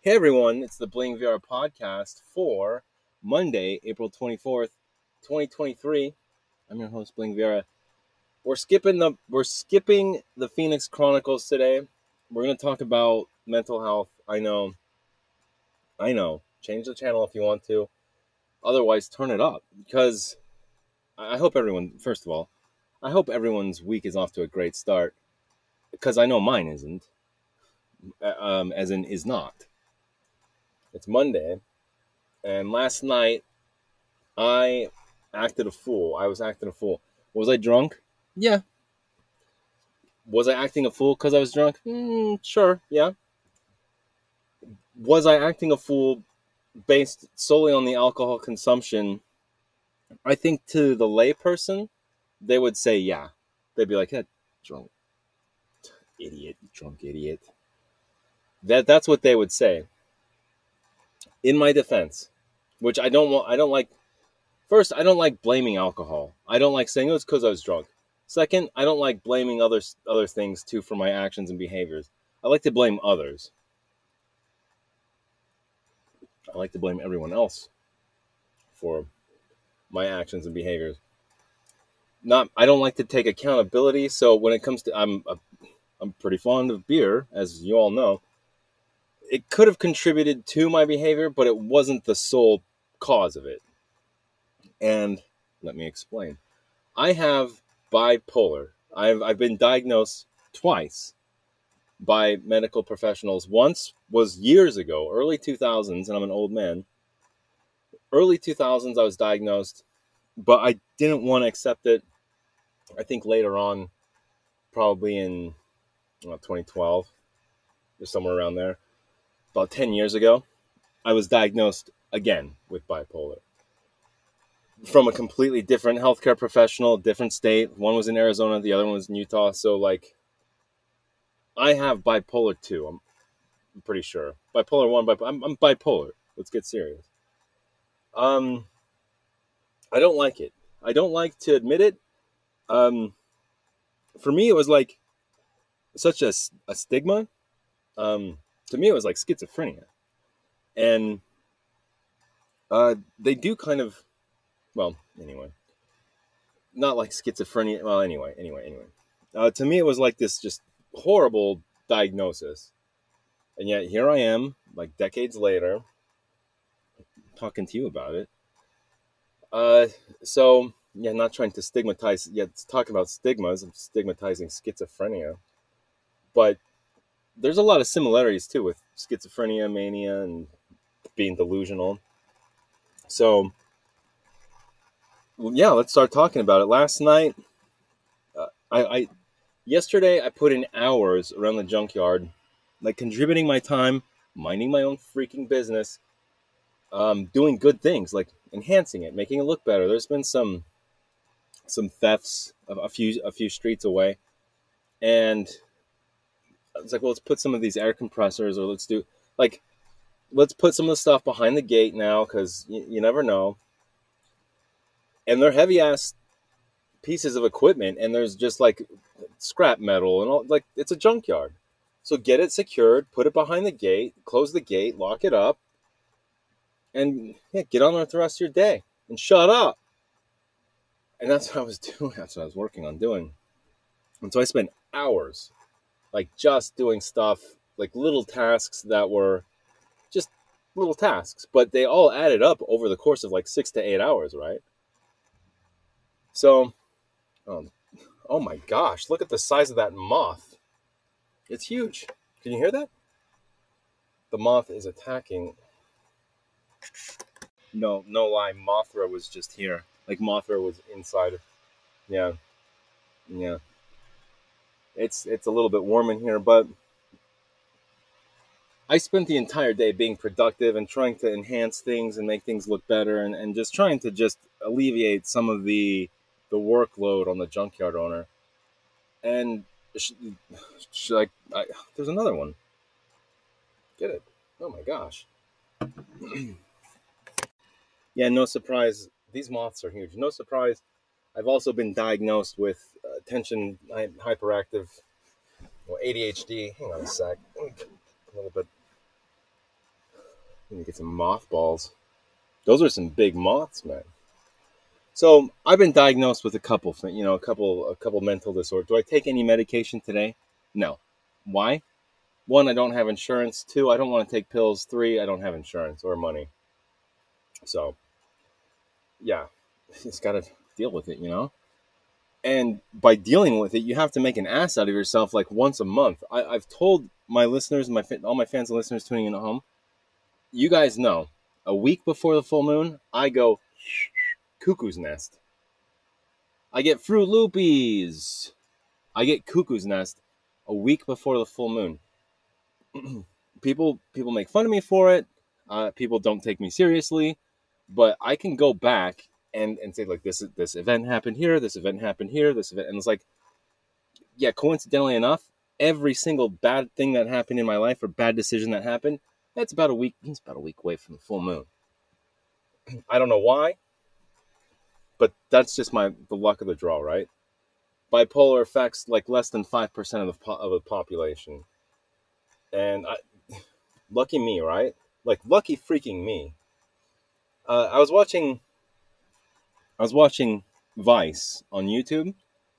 Hey everyone, it's the Bling Viera podcast for Monday, April 24th, 2023. I'm your host Bling Viera. We're skipping the we're skipping the Phoenix Chronicles today. We're going to talk about mental health. I know. I know. Change the channel if you want to. Otherwise, turn it up because I hope everyone first of all, I hope everyone's week is off to a great start because I know mine isn't. Um, as in is not. It's Monday, and last night I acted a fool. I was acting a fool. Was I drunk? Yeah. Was I acting a fool because I was drunk? Mm, sure, yeah. Was I acting a fool based solely on the alcohol consumption? I think to the layperson, they would say yeah. They'd be like, "Yeah, drunk, idiot, drunk idiot." That that's what they would say in my defense, which I don't want, I don't like. First, I don't like blaming alcohol. I don't like saying oh, it's because I was drunk. Second, I don't like blaming other other things too for my actions and behaviors. I like to blame others. I like to blame everyone else for my actions and behaviors. Not, I don't like to take accountability. So when it comes to, I'm, I'm pretty fond of beer, as you all know it could have contributed to my behavior, but it wasn't the sole cause of it. And let me explain. I have bipolar. I've, I've been diagnosed twice by medical professionals. Once was years ago, early 2000s, and I'm an old man. Early 2000s, I was diagnosed, but I didn't want to accept it. I think later on, probably in 2012 or somewhere around there about 10 years ago, I was diagnosed again with bipolar from a completely different healthcare professional, different state. One was in Arizona, the other one was in Utah. So, like, I have bipolar two. I'm, I'm pretty sure bipolar one. Bipolar. I'm, I'm bipolar. Let's get serious. Um, I don't like it. I don't like to admit it. Um, for me, it was like such a, a stigma. Um, to me it was like schizophrenia. And uh, they do kind of well anyway. Not like schizophrenia well anyway anyway anyway. Uh, to me it was like this just horrible diagnosis. And yet here i am like decades later talking to you about it. Uh, so yeah not trying to stigmatize yet talk about stigmas of stigmatizing schizophrenia. But there's a lot of similarities too with schizophrenia, mania, and being delusional. So, yeah, let's start talking about it. Last night, uh, I, I, yesterday I put in hours around the junkyard, like contributing my time, minding my own freaking business, um, doing good things, like enhancing it, making it look better. There's been some some thefts a, a few a few streets away, and it's like, well, let's put some of these air compressors, or let's do like, let's put some of the stuff behind the gate now because you, you never know. And they're heavy ass pieces of equipment, and there's just like scrap metal and all. Like it's a junkyard. So get it secured, put it behind the gate, close the gate, lock it up, and yeah, get on with the rest of your day and shut up. And that's what I was doing. That's what I was working on doing. And so I spent hours like just doing stuff like little tasks that were just little tasks, but they all added up over the course of like six to eight hours, right? So, um, oh my gosh, look at the size of that moth. It's huge. Can you hear that? The moth is attacking. No, no lie. Mothra was just here. Like Mothra was inside. Yeah. Yeah it's it's a little bit warm in here, but I spent the entire day being productive and trying to enhance things and make things look better and, and just trying to just alleviate some of the the workload on the junkyard owner. And like, I, there's another one. Get it? Oh my gosh. yeah, no surprise. These moths are huge. No surprise. I've also been diagnosed with attention hyperactive or ADHD. Hang on a sec. A little bit. Let me get some mothballs. Those are some big moths, man. So I've been diagnosed with a couple, you know, a couple, a couple mental disorders. Do I take any medication today? No. Why? One, I don't have insurance. Two, I don't want to take pills. Three, I don't have insurance or money. So, yeah, just got to deal with it, you know? And by dealing with it, you have to make an ass out of yourself like once a month. I, have told my listeners, my all my fans and listeners tuning in at home, you guys know, a week before the full moon, I go cuckoo's nest. I get Fruit Loopies. I get cuckoo's nest a week before the full moon. people people make fun of me for it. Uh, people don't take me seriously, but I can go back and and say like this this event happened here, this event happened here, this event, and it's like, yeah, coincidentally enough, every single bad thing that happened in my life or bad decision that happened, that's about a week. It's about a week away from the full moon. I don't know why, but that's just my the luck of the draw, right? Bipolar affects like less than five percent of the of the population, and I, lucky me, right? Like lucky freaking me. Uh, I was watching I was watching Vice on YouTube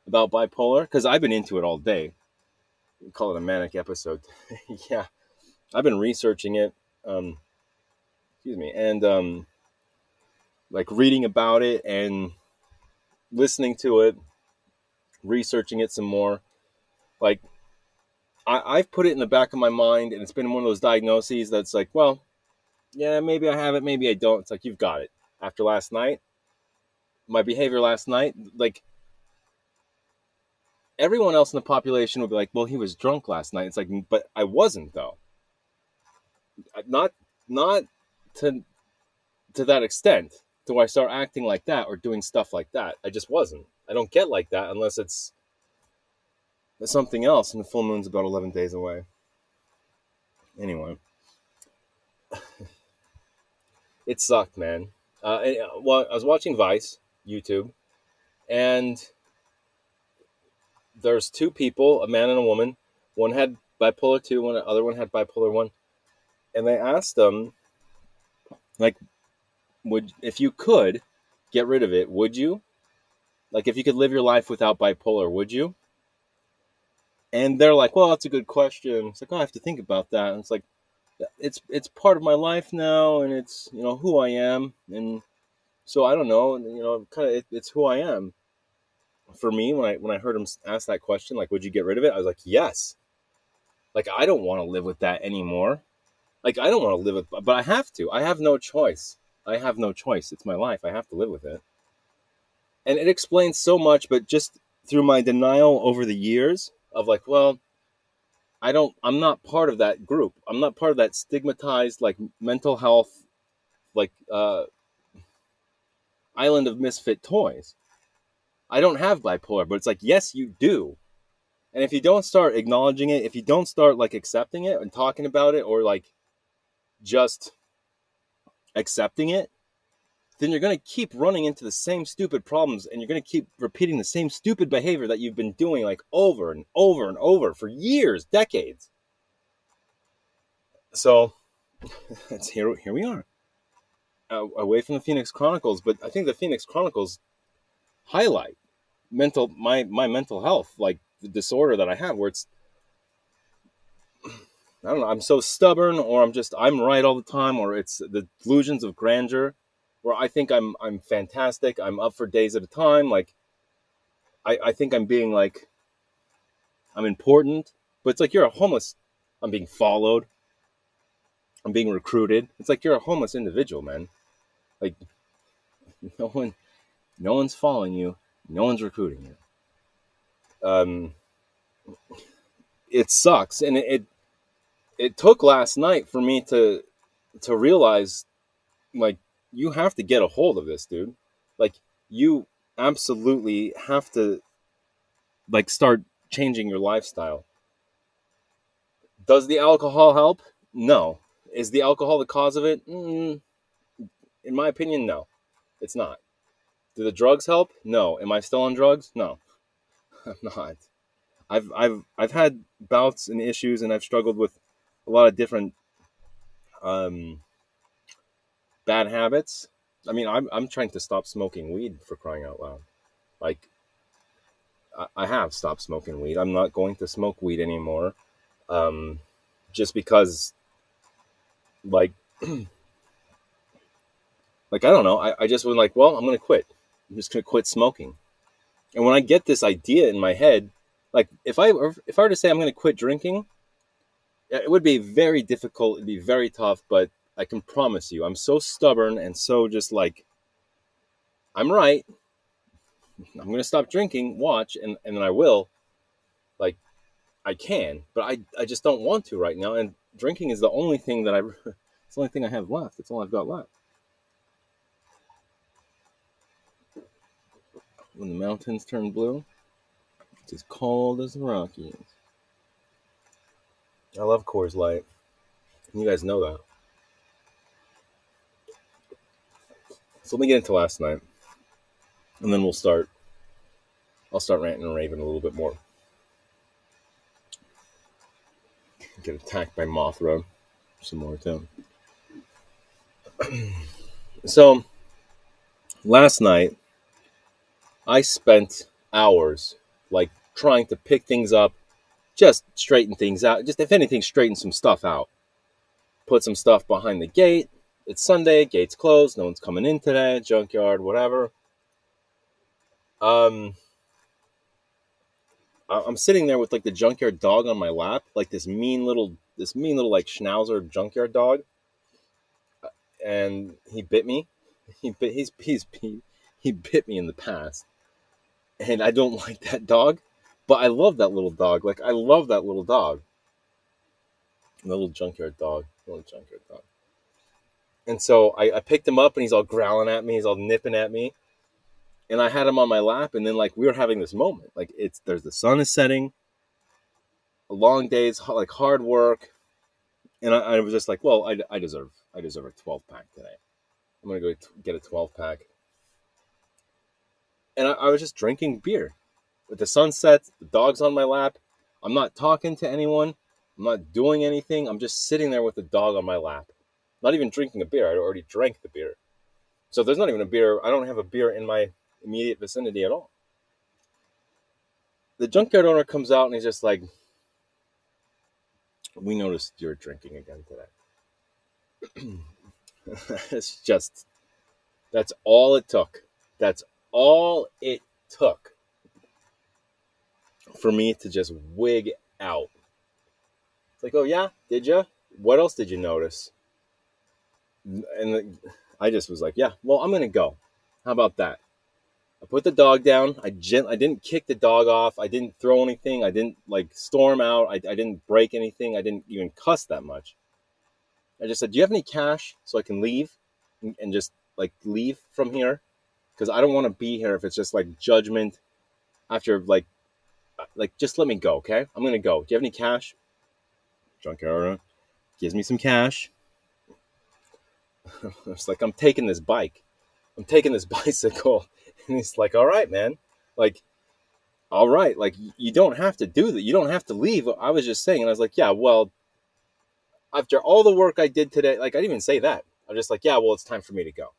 about bipolar because I've been into it all day. We call it a manic episode. yeah, I've been researching it. Um, excuse me, and um, like reading about it and listening to it, researching it some more. Like I, I've put it in the back of my mind, and it's been one of those diagnoses that's like, well, yeah, maybe I have it, maybe I don't. It's like you've got it. After last night, my behavior last night, like everyone else in the population would be like, "Well, he was drunk last night." It's like, but I wasn't though. Not not to to that extent. Do I start acting like that or doing stuff like that? I just wasn't. I don't get like that unless it's something else, and the full moon's about eleven days away. Anyway, it sucked, man. Uh, uh, well, I was watching Vice YouTube, and there's two people, a man and a woman. One had bipolar two, one the other one had bipolar one, and they asked them, like, would if you could get rid of it, would you? Like, if you could live your life without bipolar, would you? And they're like, well, that's a good question. It's like, oh, I have to think about that. And it's like, it's it's part of my life now, and it's you know who I am, and so I don't know, you know, kind of it, it's who I am. For me, when I when I heard him ask that question, like, would you get rid of it? I was like, yes. Like I don't want to live with that anymore. Like I don't want to live with, but I have to. I have no choice. I have no choice. It's my life. I have to live with it. And it explains so much, but just through my denial over the years of like, well, I don't I'm not part of that group. I'm not part of that stigmatized like mental health like uh island of misfit toys. I don't have bipolar, but it's like, yes, you do. And if you don't start acknowledging it, if you don't start like accepting it and talking about it or like just accepting it, then you're going to keep running into the same stupid problems and you're going to keep repeating the same stupid behavior that you've been doing like over and over and over for years, decades. So, here here we are uh, away from the Phoenix Chronicles, but I think the Phoenix Chronicles highlight mental my my mental health, like the disorder that I have, where it's I don't know, I'm so stubborn, or I'm just I'm right all the time, or it's the delusions of grandeur, where I think I'm I'm fantastic, I'm up for days at a time, like I I think I'm being like I'm important, but it's like you're a homeless. I'm being followed. I'm being recruited. It's like you're a homeless individual, man. Like no one, no one's following you. No one's recruiting you. Um, it sucks, and it, it it took last night for me to to realize, like, you have to get a hold of this, dude. Like, you absolutely have to, like, start changing your lifestyle. Does the alcohol help? No. Is the alcohol the cause of it? Mm, in my opinion, no, it's not. Do the drugs help? No. Am I still on drugs? No, I'm not. I've I've I've had bouts and issues, and I've struggled with a lot of different um, bad habits. I mean, I'm I'm trying to stop smoking weed for crying out loud. Like, I, I have stopped smoking weed. I'm not going to smoke weed anymore, um, just because, like, like I don't know. I, I just was like, well, I'm gonna quit. I'm just gonna quit smoking. And when I get this idea in my head, like if I if I were to say I'm gonna quit drinking, it would be very difficult. It'd be very tough, but I can promise you, I'm so stubborn and so just like, I'm right. I'm going to stop drinking, watch, and, and then I will. Like, I can, but I, I just don't want to right now. And drinking is the only thing that I, it's the only thing I have left. It's all I've got left. When the mountains turn blue, it's as cold as the Rockies. I love Coors Light. You guys know that. So let me get into last night, and then we'll start. I'll start ranting and raving a little bit more. Get attacked by Mothra some more too. so last night, I spent hours like trying to pick things up just straighten things out. Just if anything, straighten some stuff out. Put some stuff behind the gate. It's Sunday, gate's closed, no one's coming in today, junkyard, whatever. Um, I'm sitting there with like the junkyard dog on my lap, like this mean little, this mean little like schnauzer junkyard dog, and he bit me. He bit, he's he's he, he bit me in the past, and I don't like that dog. But I love that little dog. Like I love that little dog. The little junkyard dog. Little junkyard dog. And so I, I picked him up and he's all growling at me, he's all nipping at me. And I had him on my lap, and then like we were having this moment. Like it's there's the sun is setting, a long days, like hard work. And I, I was just like, well, I, I deserve I deserve a 12 pack today. I'm gonna go get a 12 pack. And I, I was just drinking beer with the sunset, the dog's on my lap. I'm not talking to anyone. I'm not doing anything. I'm just sitting there with the dog on my lap. Not even drinking a beer. I'd already drank the beer. So there's not even a beer. I don't have a beer in my immediate vicinity at all. The junkyard owner comes out and he's just like, We noticed you're drinking again today. it's just, that's all it took. That's all it took for me to just wig out. It's like, oh yeah, did you? What else did you notice? And I just was like, yeah, well, I'm gonna go. How about that? I put the dog down. I gent- I didn't kick the dog off. I didn't throw anything. I didn't like storm out. I, I didn't break anything. I didn't even cuss that much. I just said, "Do you have any cash so I can leave and, and just like leave from here? Because I don't want to be here if it's just like judgment after like like just let me go, okay? I'm gonna go. Do you have any cash? Junkyard gives me some cash. it's like I'm taking this bike. I'm taking this bicycle. And he's like, all right, man. Like, all right, like you don't have to do that. You don't have to leave. I was just saying, and I was like, yeah, well, after all the work I did today, like I didn't even say that. I'm just like, yeah, well, it's time for me to go.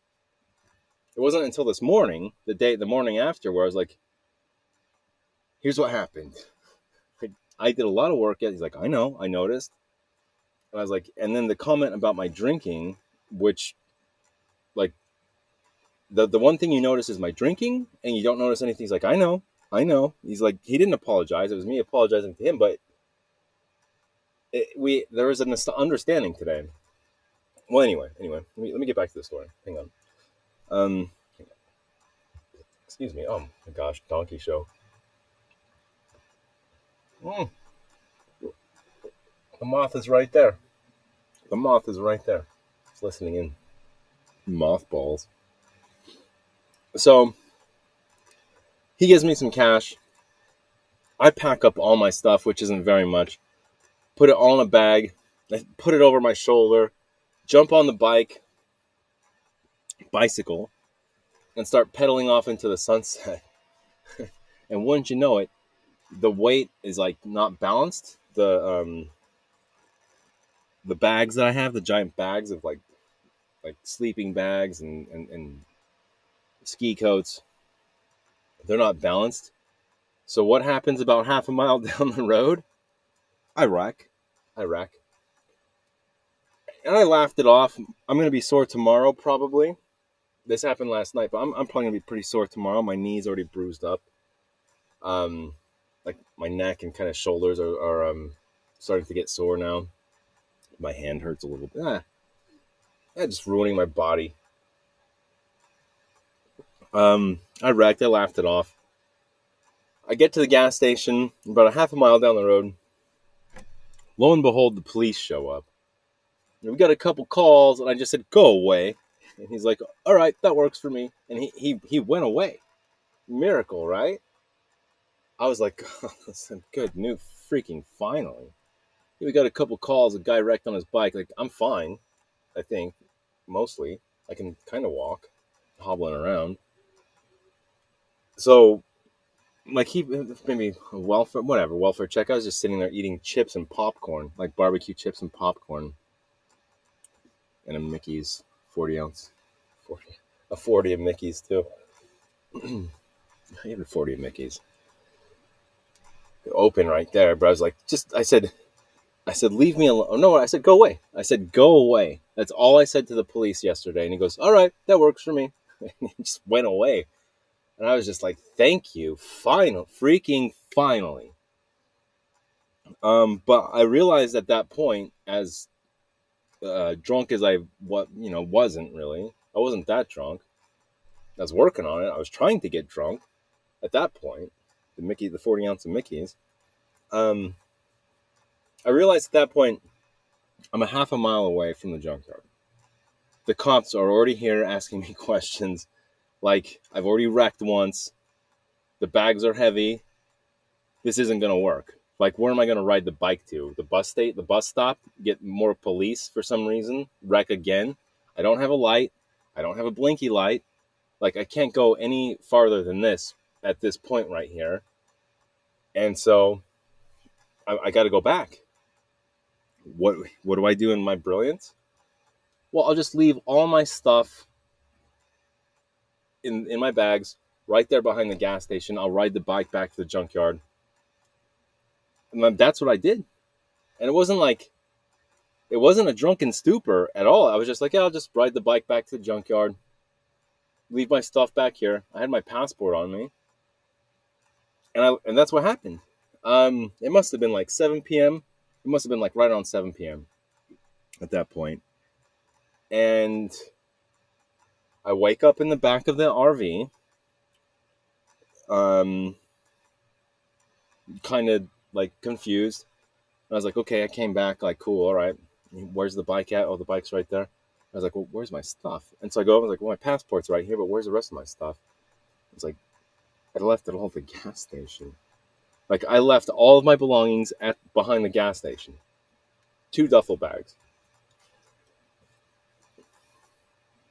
It wasn't until this morning, the day, the morning after, where I was like, here's what happened. I did a lot of work. He's like, I know, I noticed. And I was like, and then the comment about my drinking, which, like, the the one thing you notice is my drinking, and you don't notice anything. He's like, I know, I know. He's like, he didn't apologize. It was me apologizing to him, but it, we there was an understanding today. Well, anyway, anyway, let me let me get back to the story. Hang on. Um, excuse me. Oh my gosh, donkey show. Mm. The moth is right there. The moth is right there. It's listening in. Mothballs. So he gives me some cash. I pack up all my stuff, which isn't very much. Put it all in a bag. I put it over my shoulder. Jump on the bike, bicycle, and start pedaling off into the sunset. and wouldn't you know it, the weight is like not balanced. The um the bags that I have, the giant bags of like like sleeping bags and, and, and ski coats. They're not balanced. So what happens about half a mile down the road? I wreck. I wreck. And I laughed it off. I'm to be sore tomorrow, probably. This happened last night, but I'm, I'm probably to be pretty sore tomorrow. My knee's already bruised up. Um, like my neck and kind of shoulders are, are um, starting to get sore now. My hand hurts a little bit. Ah, yeah, just ruining my body. Um, I wrecked. I laughed it off. I get to the gas station about a half a mile down the road. Lo and behold, the police show up. We got a couple calls, and I just said, "Go away." And he's like, "All right, that works for me." And he he he went away. Miracle, right? I was like, oh, "Good new freaking finally." We got a couple calls. A guy wrecked on his bike. Like I'm fine, I think, mostly. I can kind of walk, hobbling around. So like he maybe welfare whatever welfare check. I was just sitting there eating chips and popcorn, like barbecue chips and popcorn, and a Mickey's forty ounce, forty a forty of Mickey's too. Even forty of Mickey's. Open right there, but I was like, just I said, I said, leave me alone. No, I said, go away. I said, go away. That's all I said to the police yesterday, and he goes, all right, that works for me. And he just went away. And I was just like, thank you. Final, freaking finally. Um, but I realized at that point, as uh, drunk as I what you know wasn't really, I wasn't that drunk. I was working on it. I was trying to get drunk. At that point, the Mickey, the forty ounce of Mickey's. Um, I realized at that point, I'm a half a mile away from the junkyard. The cops are already here asking me questions like, I've already wrecked once. The bags are heavy. This isn't to work. Like, where am I going to ride the bike to? The bus state, the bus stop, get more police for some reason, wreck again. I don't have a light. I don't have a blinky light. Like, I can't go any farther than this at this point right here. And so I, I got to go back. What, what do I do in my brilliance? Well, I'll just leave all my stuff in, in my bags right there behind the gas station. I'll ride the bike back to the junkyard. And that's what I did. And it wasn't like, it wasn't a drunken stupor at all. I was just like, yeah, I'll just ride the bike back to the junkyard, leave my stuff back here. I had my passport on me. And, I, and that's what happened. Um, it must have been like 7 p.m. It must have been like right around 7 p.m. at that point. And I wake up in the back of the RV, um, kind of like confused. I was like, okay, I came back, like, cool, all right. Where's the bike at? Oh, the bike's right there. I was like, well, where's my stuff? And so I go over, I was like, well, my passport's right here, but where's the rest of my stuff? It's like, I left it all at the gas station. Like, I left all of my belongings at behind the gas station. Two duffel bags.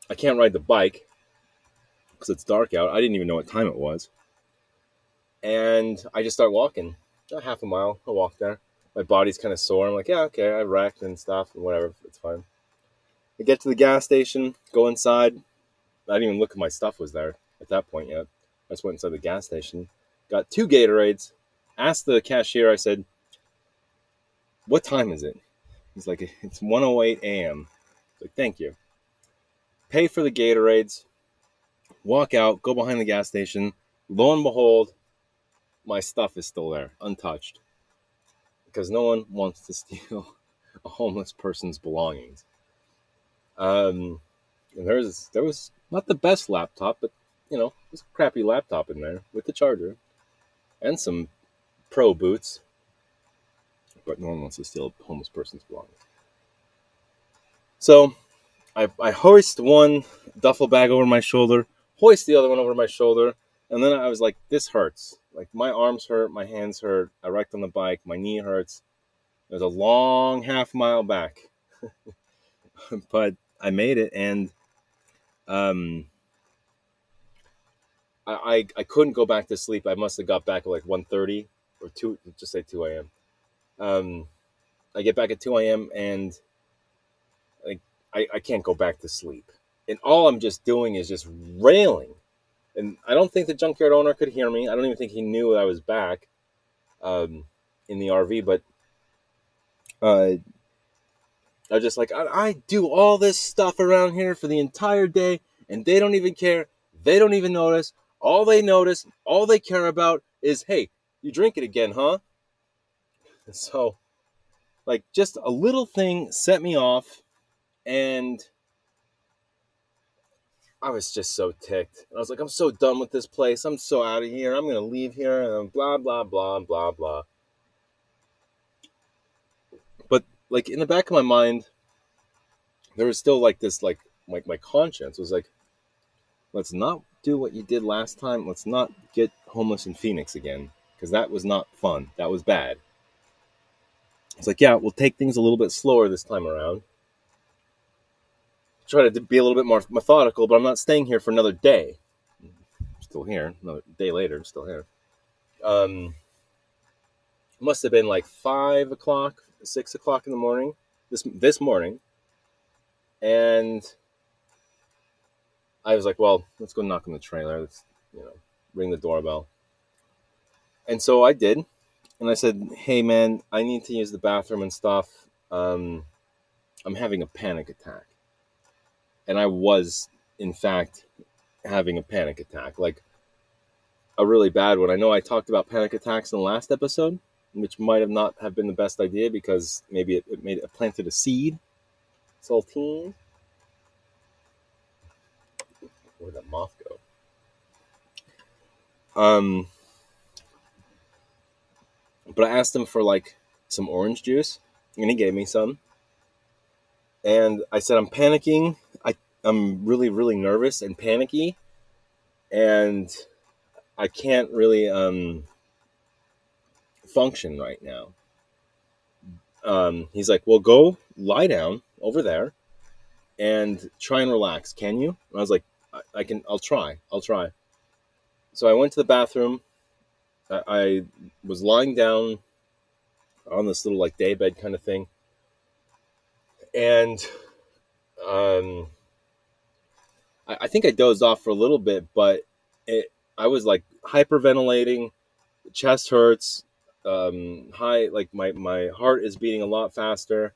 I can't ride the bike because it's dark out. I didn't even know what time it was. And I just start walking. Half a mile. I walk there. My body's kind of sore. I'm like, yeah, okay, I wrecked and stuff and whatever. It's fine. I get to the gas station, go inside. I didn't even look if my stuff was there at that point yet. I just went inside the gas station. Got two Gatorades. Asked the cashier, I said, what time is it? He's like, it's 1.08 a.m. Like, thank you pay for the Gatorades, walk out, go behind the gas station. Lo and behold, my stuff is still there, untouched. Because no one wants to steal a homeless person's belongings. Um, and there's there was not the best laptop, but you know, a crappy laptop in there with the charger and some pro boots. But no one wants to steal a homeless person's belongings. So I, I hoist one duffel bag over my shoulder, hoist the other one over my shoulder, and then I was like, this hurts. Like my arms hurt, my hands hurt. I wrecked on the bike, my knee hurts. There's a long half mile back, but I made it, and um, I, I, I couldn't go back to sleep. I must have got back at like 1.30 or two, just say two a.m. Um, I get back at two a.m. and I, I can't go back to sleep. And all I'm just doing is just railing. And I don't think the junkyard owner could hear me. I don't even think he knew I was back um, in the RV. But uh, I was just like, I, I do all this stuff around here for the entire day, and they don't even care. They don't even notice. All they notice, all they care about is, hey, you drink it again, huh? So, like, just a little thing set me off, and I was just so ticked. I was like, I'm so done with this place. I'm so out of here. I'm gonna leave here, and blah blah blah blah blah. But like in the back of my mind, there was still like this, like like my conscience was like, let's not do what you did last time. Let's not get homeless in Phoenix again because that was not fun. That was bad. It's like, yeah, we'll take things a little bit slower this time around. Try to be a little bit more methodical, but I'm not staying here for another day. still here. Another day later, I'm still here. Um, must have been like five o'clock, six o'clock in the morning. This this morning, and I was like, well, let's go knock on the trailer. Let's you know ring the doorbell. And so I did, and I said, "Hey, man, I need to use the bathroom and stuff. Um, I'm having a panic attack." And I was, in fact, having a panic attack, like a really bad one. I know I talked about panic attacks in the last episode, which might have not have been the best idea because maybe it, it made it planted a seed. Saltine. Where'd that moth go? Um, but I asked him for like some orange juice, and he gave me some. And I said, I'm panicking. I, I'm really, really nervous and panicky. And I can't really um, function right now. Um, he's like, Well, go lie down over there and try and relax. Can you? And I was like, I, I can, I'll try. I'll try. So I went to the bathroom I, was lying down on this little like day bed kind of thing, and um, I, I think I dozed off for a little bit, but it, I was like hyperventilating, chest hurts, um, high like my my heart is beating a lot faster,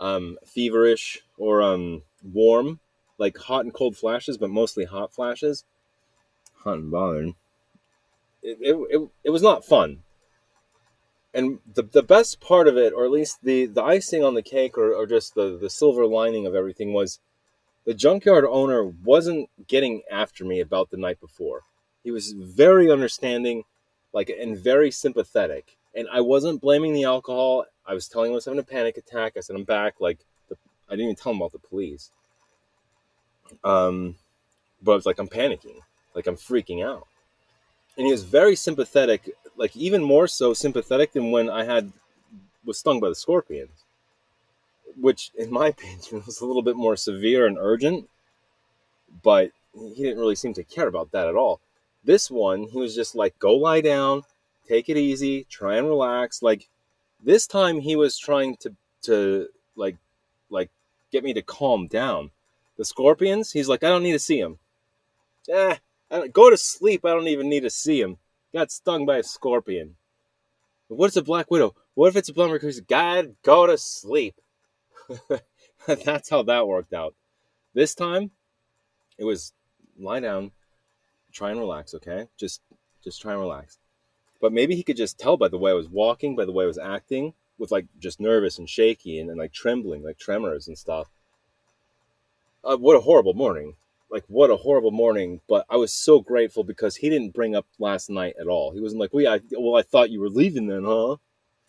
um, feverish or um, warm, like hot and cold flashes, but mostly hot flashes. Hot and bothered it, it, it, was not fun. And the, the best part of it, or at least the, the icing on the cake, or, or just the, the silver lining of everything, was the junkyard owner wasn't getting after me about the night before. He was very understanding, like, and very sympathetic. And I wasn't blaming the alcohol. I was telling him I was having a panic attack. I said I'm back. Like, the, I didn't even tell him about the police. Um, but I was like, I'm panicking. Like, I'm freaking out and he was very sympathetic, like even more so sympathetic than when I had was stung by the scorpions, which in my opinion was a little bit more severe and urgent. But he didn't really seem to care about that at all. This one, he was just like, "Go lie down, take it easy, try and relax." Like this time, he was trying to to like like get me to calm down. The scorpions, he's like, "I don't need to see him." Eh, go to sleep. I don't even need to see him. Got stung by a scorpion. What is a black widow? What if it's a blood recluse? God, go to sleep. That's how that worked out. This time, it was lie down, try and relax. Okay, just just try and relax. But maybe he could just tell by the way I was walking, by the way I was acting, with like just nervous and shaky and, and like trembling, like tremors and stuff. Uh, what a horrible morning like what a horrible morning but i was so grateful because he didn't bring up last night at all. He wasn't like well, yeah, I, well i thought you were leaving then huh?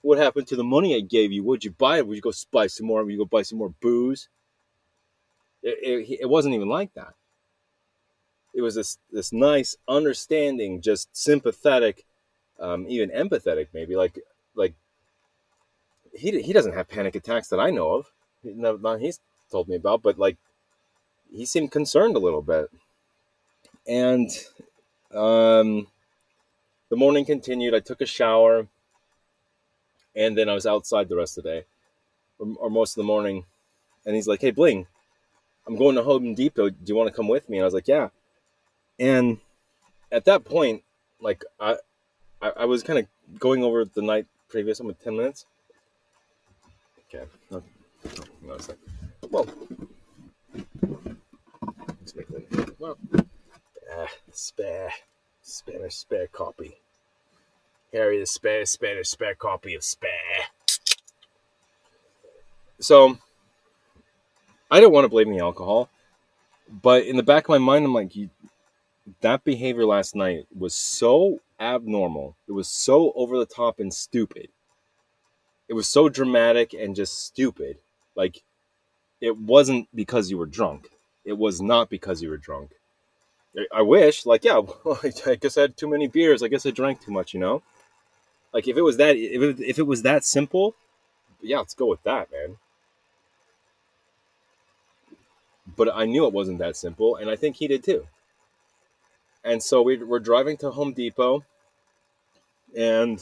What happened to the money i gave you? Would you buy? It would you go buy some more? Would you go buy some more booze? It, it, it wasn't even like that. It was this this nice understanding just sympathetic um, even empathetic maybe like like he, he doesn't have panic attacks that i know of. Not he's told me about but like he seemed concerned a little bit. And um, the morning continued. I took a shower, and then I was outside the rest of the day, or, or most of the morning. And he's like, "Hey, Bling, I'm going to Home Depot. Do you want to come with me? And I was like, yeah. And at that point, like I, I, I was kind of going over the night previous. I'm with ten minutes. Okay. No, no, no. Well, let's make that. Well, ah, spare, Spanish spare copy. Harry the spare Spanish spare copy of spare. So I don't want to blame the alcohol, but in the back of my mind, I'm like, you, that behavior last night was so abnormal. It was so over the top and stupid. It was so dramatic and just stupid. Like, it wasn't because you were drunk. It was not because you were drunk. I wish, like, yeah, well, I guess I had too many beers. I guess I drank too much, you know? Like, if it was that, if it, if it was that simple, yeah, let's go with that, man but I knew it wasn't that simple, and I think he did too. And so we, we're driving to Home Depot, and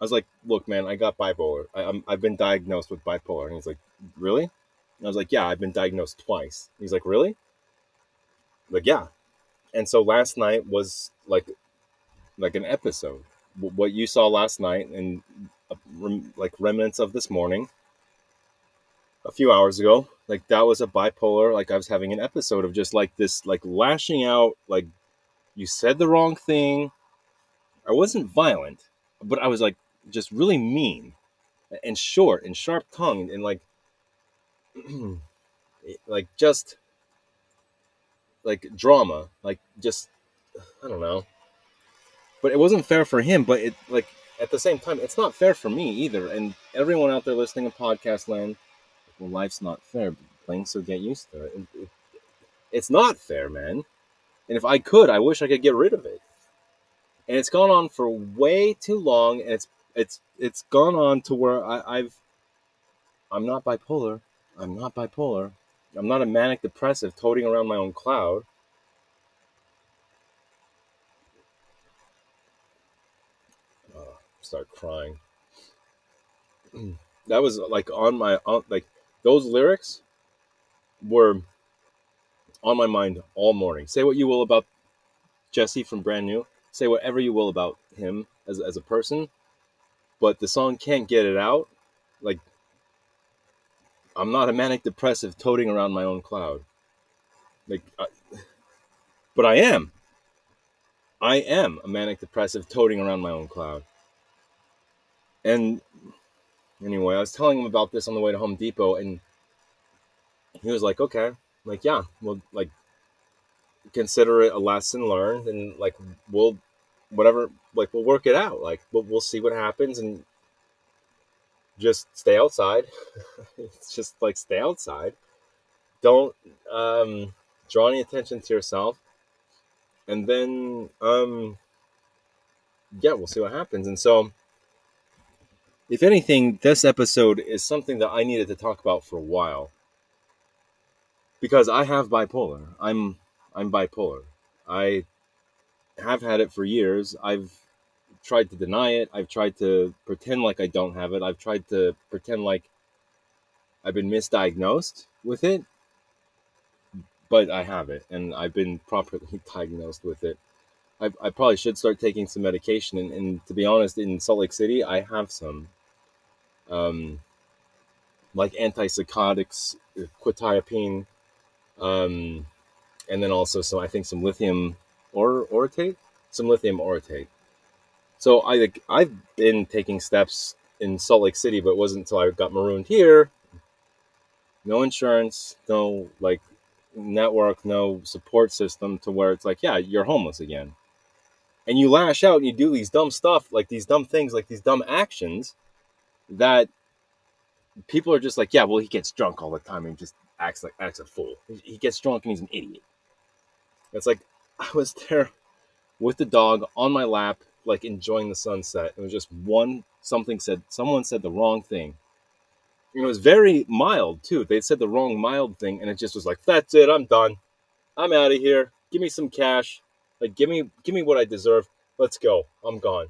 I was like, "Look, man, I got bipolar. I, am I've been diagnosed with bipolar." And he's like, "Really?" And I was like, "Yeah, I've been diagnosed twice." He's like, "Really?" like, yeah. And so last night was like, like an episode. What you saw last night, and uh, like remnants of this morning a few hours ago like that was a bipolar like i was having an episode of just like this like lashing out like you said the wrong thing i wasn't violent but i was like just really mean and short and sharp tongued and like like just like drama like just i don't know but it wasn't fair for him but it like at the same time it's not fair for me either and everyone out there listening in podcast land well, life's not fair. Playing so get used to it. it. It's not fair, man. And if I could, I wish I could get rid of it. And it's gone on for way too long, and it's it's it's gone on to where I, I've I'm not bipolar. I'm not bipolar. I'm not a manic depressive toting around my own cloud. Oh, start crying. that was uh, like on my on, like those lyrics were on my mind all morning. Say what you will about Jesse from Brand New. Say whatever you will about him as, as a person. But the song can't get it out. Like, I'm not a manic depressive toting around my own cloud. Like, I, but I am. I am a manic depressive toting around my own cloud. And anyway, I was telling him about this on the way to Home Depot, and he was like, "Okay, like yeah, well, like consider it a lesson learned, and like we'll whatever, like we'll work it out. Like we'll we'll see what happens, and just stay outside. it's just like stay outside. Don't um, draw any attention to yourself, and then um, yeah, we'll see what happens. And so." if anything, this episode is something that I needed to talk about for a while because I have bipolar. I'm I'm bipolar. I have had it for years. I've tried to deny it. I've tried to pretend like I don't have it. I've tried to pretend like I've been misdiagnosed with it, but I have it, and I've been properly diagnosed with it. I, I probably should start taking some medication, and, and to be honest, in Salt Lake City, I have some um, like antipsychotics, quetiapine, um, and then also some I think some lithium or orotate, some lithium orotate. So I like I've been taking steps in Salt Lake City, but it wasn't until I got marooned here. No insurance, no like network, no support system to where it's like, yeah, you're homeless again. And you lash out and you do these dumb stuff, like these dumb things, like these dumb actions that people are just like, yeah, well, he gets drunk all the time and just acts like acts a fool. He gets drunk and he's an idiot. It's like I was there with the dog on my lap, like enjoying the sunset. It was just one something said someone said the wrong thing. And it was very mild too. They said the wrong mild thing, and it just was like, that's it, I'm done. I'm out of here. Give me some cash. Like give me give me what I deserve. Let's go. I'm gone.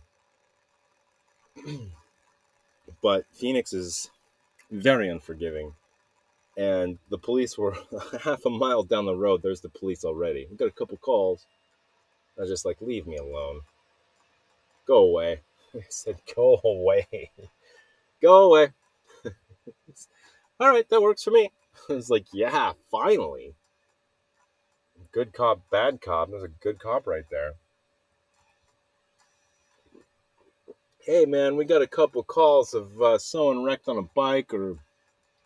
But Phoenix is very unforgiving. and the police were half a mile down the road. There's the police already. We got a couple calls. I was just like, leave me alone. Go away. I said, go away. go away. All right, that works for me. I was like, yeah, finally. Good cop, bad cop. There's a good cop right there. Hey, man, we got a couple calls of uh, someone wrecked on a bike or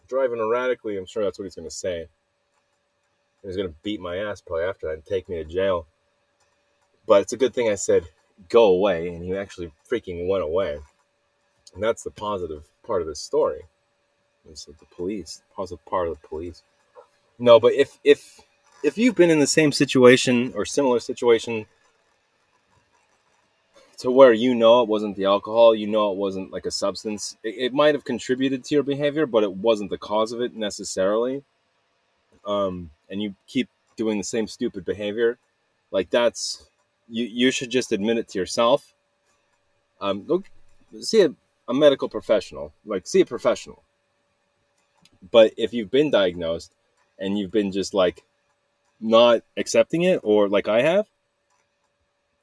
driving erratically. I'm sure that's what he's going to say. He's going to beat my ass probably after that and take me to jail. But it's a good thing I said, go away. And he actually freaking went away. And that's the positive part of this story. It's the police, positive part of the police. No, but if if if you've been in the same situation or similar situation to where you know it wasn't the alcohol, you know it wasn't like a substance, it, it might have contributed to your behavior, but it wasn't the cause of it necessarily. Um, and you keep doing the same stupid behavior, like that's you. You should just admit it to yourself. Um, see a, a medical professional, like see a professional. But if you've been diagnosed and you've been just like not accepting it, or like I have,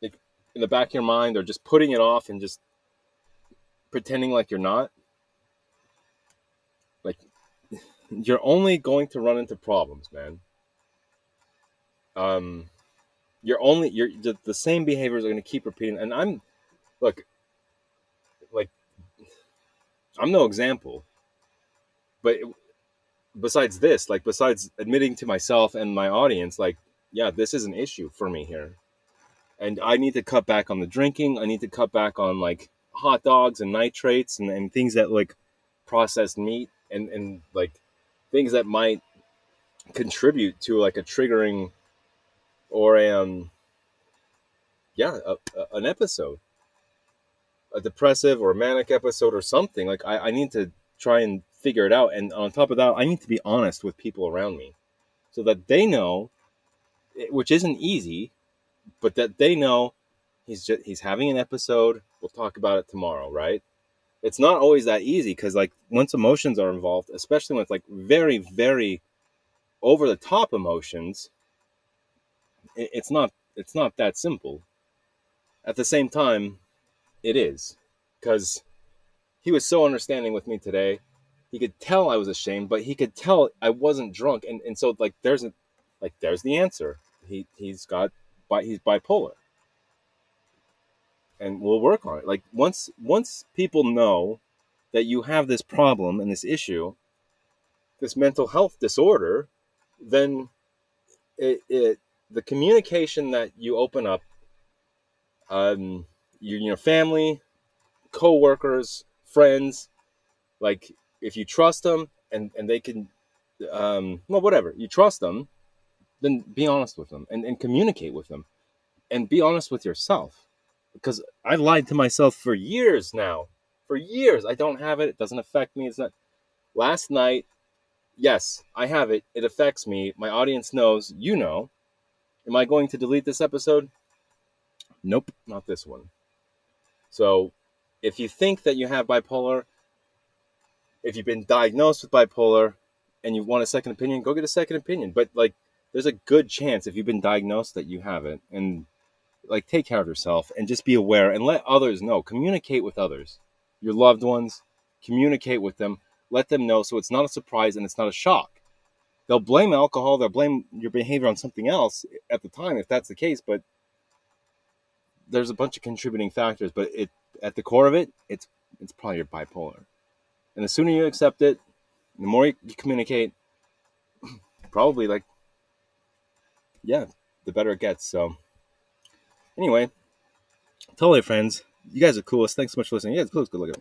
like in the back of your mind, or just putting it off and just pretending like you're not, like you're only going to run into problems, man. Um, you're only you're the, the same behaviors are going to keep repeating, and I'm look like I'm no example, but it, besides this, like besides admitting to myself and my audience, like, yeah, this is an issue for me here. And I need to cut back on the drinking. I need to cut back on like hot dogs and nitrates and, and things that like processed meat and, and like things that might contribute to like a triggering or a, um yeah a, a, an episode a depressive or manic episode or something like I, I need to try and figure it out. And on top of that, I need to be honest with people around me so that they know, which isn't easy, but that they know he's just he's having an episode. We'll talk about it tomorrow, right? It's not always that easy because like once emotions are involved, especially with like very very over the top emotions, it's not it's not that simple. At the same time, it is because he was so understanding with me today he could tell I was ashamed, but he could tell I wasn't drunk, and and so like there's a, like there's the answer. He he's got but he's bipolar, and we'll work on it. Like once once people know that you have this problem and this issue, this mental health disorder, then it, it the communication that you open up, um, your your family, co-workers, friends, like if you trust them and and they can um, well whatever you trust them then be honest with them and, and communicate with them and be honest with yourself. Because i lied to myself for years now for years. I don't have it. It doesn't affect me. It's not last night yes i have it. It affects me. My audience knows. You know am i going to delete this episode nope not this one so if you think that you have bipolar if you've been diagnosed with bipolar and you want a second opinion, go get a second opinion. But like, there's a good chance if you've been diagnosed that you have it, and like, take care of yourself and just be aware and let others know. Communicate with others, your loved ones. Communicate with them. Let them know so it's not a surprise and it's not a shock. They'll blame alcohol. They'll blame your behavior on something else at the time if that's the case. But there's a bunch of contributing factors. But it at the core of it, it's it's probably your bipolar. And the sooner you accept it, the more you, communicate, probably like, yeah, the better it gets. So, anyway, your friends. You guys are coolest. Thanks so much for listening. Yeah, it's cool. It's good looking.